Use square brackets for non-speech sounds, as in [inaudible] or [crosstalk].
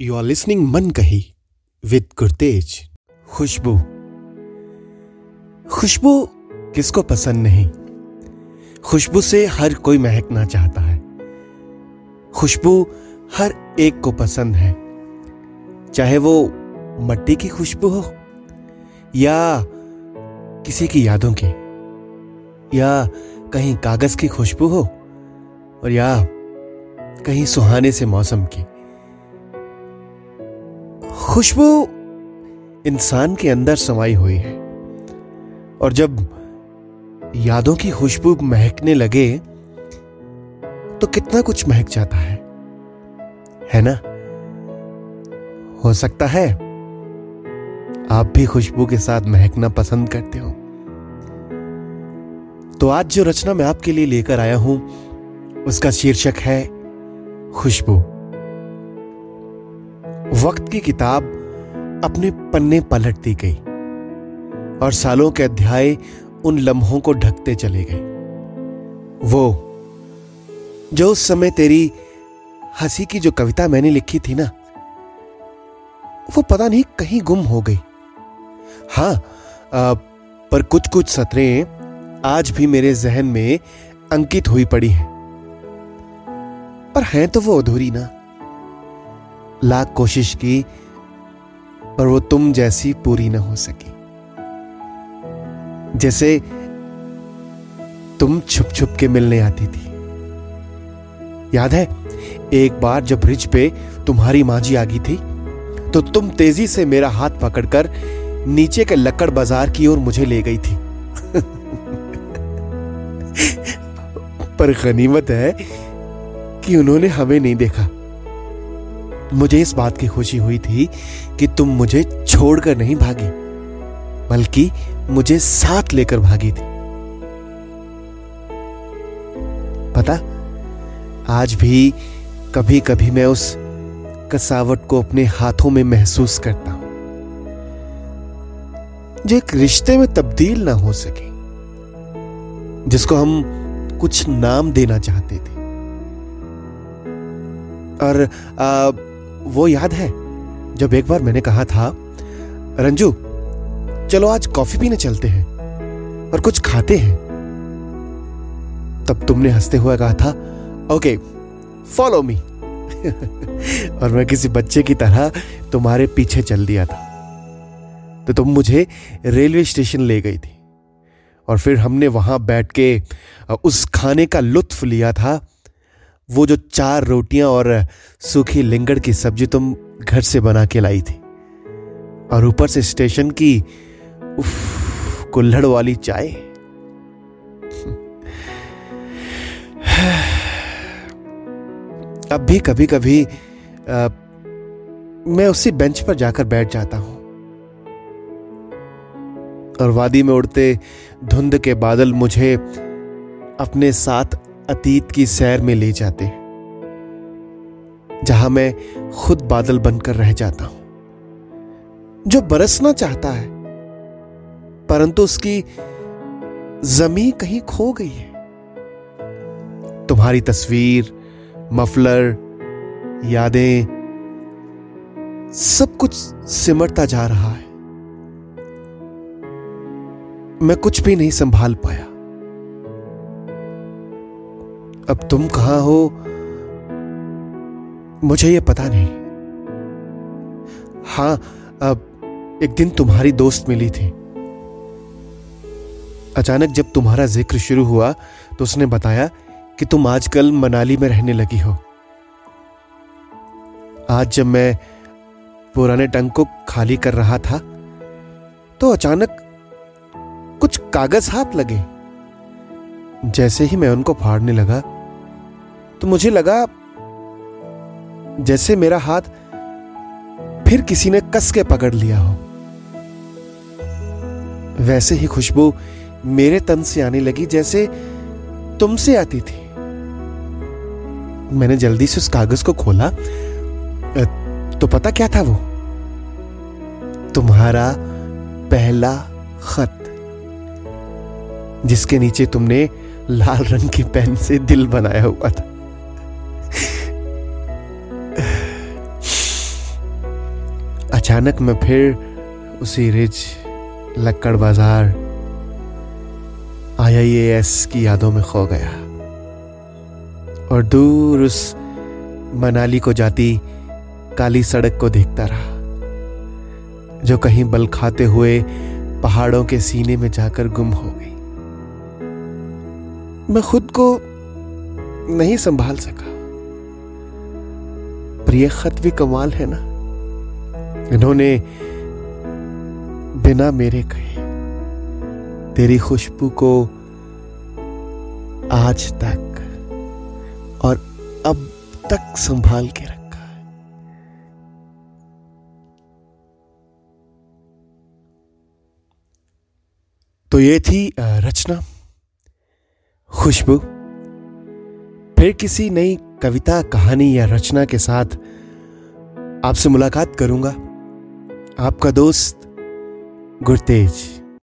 You are listening मन कही with Gurtej खुशबू खुशबू किसको पसंद नहीं खुशबू से हर कोई महकना चाहता है खुशबू हर एक को पसंद है चाहे वो मट्टी की खुशबू हो या किसी की यादों की या कहीं कागज़ की खुशबू हो और या कहीं सुहाने से मौसम की खुशबू इंसान के अंदर समाई हुई है। और जब यादों की खुशबू महकने लगे तो कितना कुछ महक जाता है। है ना? हो सकता है आप भी खुशबू के साथ महकना पसंद करते हो। तो आज जो रचना मैं आपके लिए लेकर आया हूँ, उसका शीर्षक है खुशबू। वक्त की किताब अपने पन्ने पलटती गई और सालों के अध्याय उन लम्हों को ढकते चले गए। वो, जो उस समय तेरी हँसी की जो कविता मैंने लिखी थी ना, वो पता नहीं कहीं गुम हो गई। हाँ पर कुछ कुछ सतरें आज भी मेरे जहन में अंकित हुई पड़ी हैं। पर हैं तो वो अधूरी ना। लाख कोशिश की, पर वो तुम जैसी पूरी ना हो सकी। जैसे तुम छुप छुप के मिलने आती थी। याद है, एक बार जब ब्रिज पे तुम्हारी मांझी आ गई थी तो तुम तेज़ी से मेरा हाथ पकड़कर नीचे के लक्कड़ बाज़ार की ओर मुझे ले गई थी। [laughs] पर गनीमत है कि उन्होंने हमें नहीं देखा। मुझे इस बात की खुशी हुई थी कि तुम मुझे छोड़कर नहीं भागी बल्कि मुझे साथ लेकर भागी थी। पता आज भी कभी कभी मैं उस कसावट को अपने हाथों में महसूस करता हूँ जो एक रिश्ते में तब्दील ना हो सके जिसको हम कुछ नाम देना चाहते थे। और आ, वो याद है, जब एक बार मैंने कहा था, रंजू, चलो आज कॉफ़ी पीने चलते हैं और कुछ खाते हैं। तब तुमने हँसते हुए कहा था, ओके, फॉलो मी। [laughs] और मैं किसी बच्चे की तरह तुम्हारे पीछे चल दिया था। तो तुम मुझे रेलवे स्टेशन ले गई थी और फिर हमने वहाँ बैठ के उस खाने का लुत्फ लिया था वो जो चार रोटियाँ और सूखी लिंगड़ की सब्ज़ी तुम घर से बना के लाई थी। और ऊपर से स्टेशन की उफ कुल्हड़ वाली चाय। अब भी कभी कभी आ, मैं उसी बेंच पर जाकर बैठ जाता हूँ। और वादी में उड़ते धुंध के बादल मुझे अपने साथ अतीत की सैर में ले जाते हैं, जहाँ मैं खुद बादल बनकर रह जाता हूँ। जो बरसना चाहता है, परंतु उसकी जमी कहीं खो गई है। तुम्हारी तस्वीर, मफलर, यादें, सब कुछ सिमटता जा रहा है। मैं कुछ भी नहीं संभाल पाया। अब तुम कहाँ हो? मुझे यह पता नहीं। हाँ, अब एक दिन तुम्हारी दोस्त मिली थी। अचानक जब तुम्हारा ज़िक्र शुरू हुआ तो उसने बताया कि तुम आजकल मनाली में रहने लगी हो। आज जब मैं पुराने टंक को खाली कर रहा था तो अचानक कुछ कागज़ हाथ लगे। जैसे ही मैं उनको फाड़ने लगा तो मुझे लगा जैसे मेरा हाथ फिर किसी ने कस के पकड़ लिया हो। वैसे ही खुशबू मेरे तन से आने लगी जैसे तुमसे आती थी। मैंने जल्दी से उस कागज़ को खोला। तो पता क्या था वो? तुम्हारा पहला खत, जिसके नीचे तुमने लाल रंग की पेन से दिल बनाया हुआ था। अचानक मैं फिर उसी रिज लक्कड़ बाज़ार आईआईएएस की यादों में खो गया। और दूर उस मनाली को जाती काली सड़क को देखता रहा, जो कहीं बल खाते हुए पहाड़ों के सीने में जाकर गुम हो गई। मैं खुद को नहीं संभाल सका। प्रिय खत भी कमाल है ना? इन्होंने बिना मेरे कहे तेरी खुशबू को आज तक और अब तक संभाल के रखा है। तो ये थी रचना, खुशबू। फिर किसी नई कविता, कहानी या रचना के साथ आपसे मुलाकात करूँगा। आपका दोस्त गुरतेज।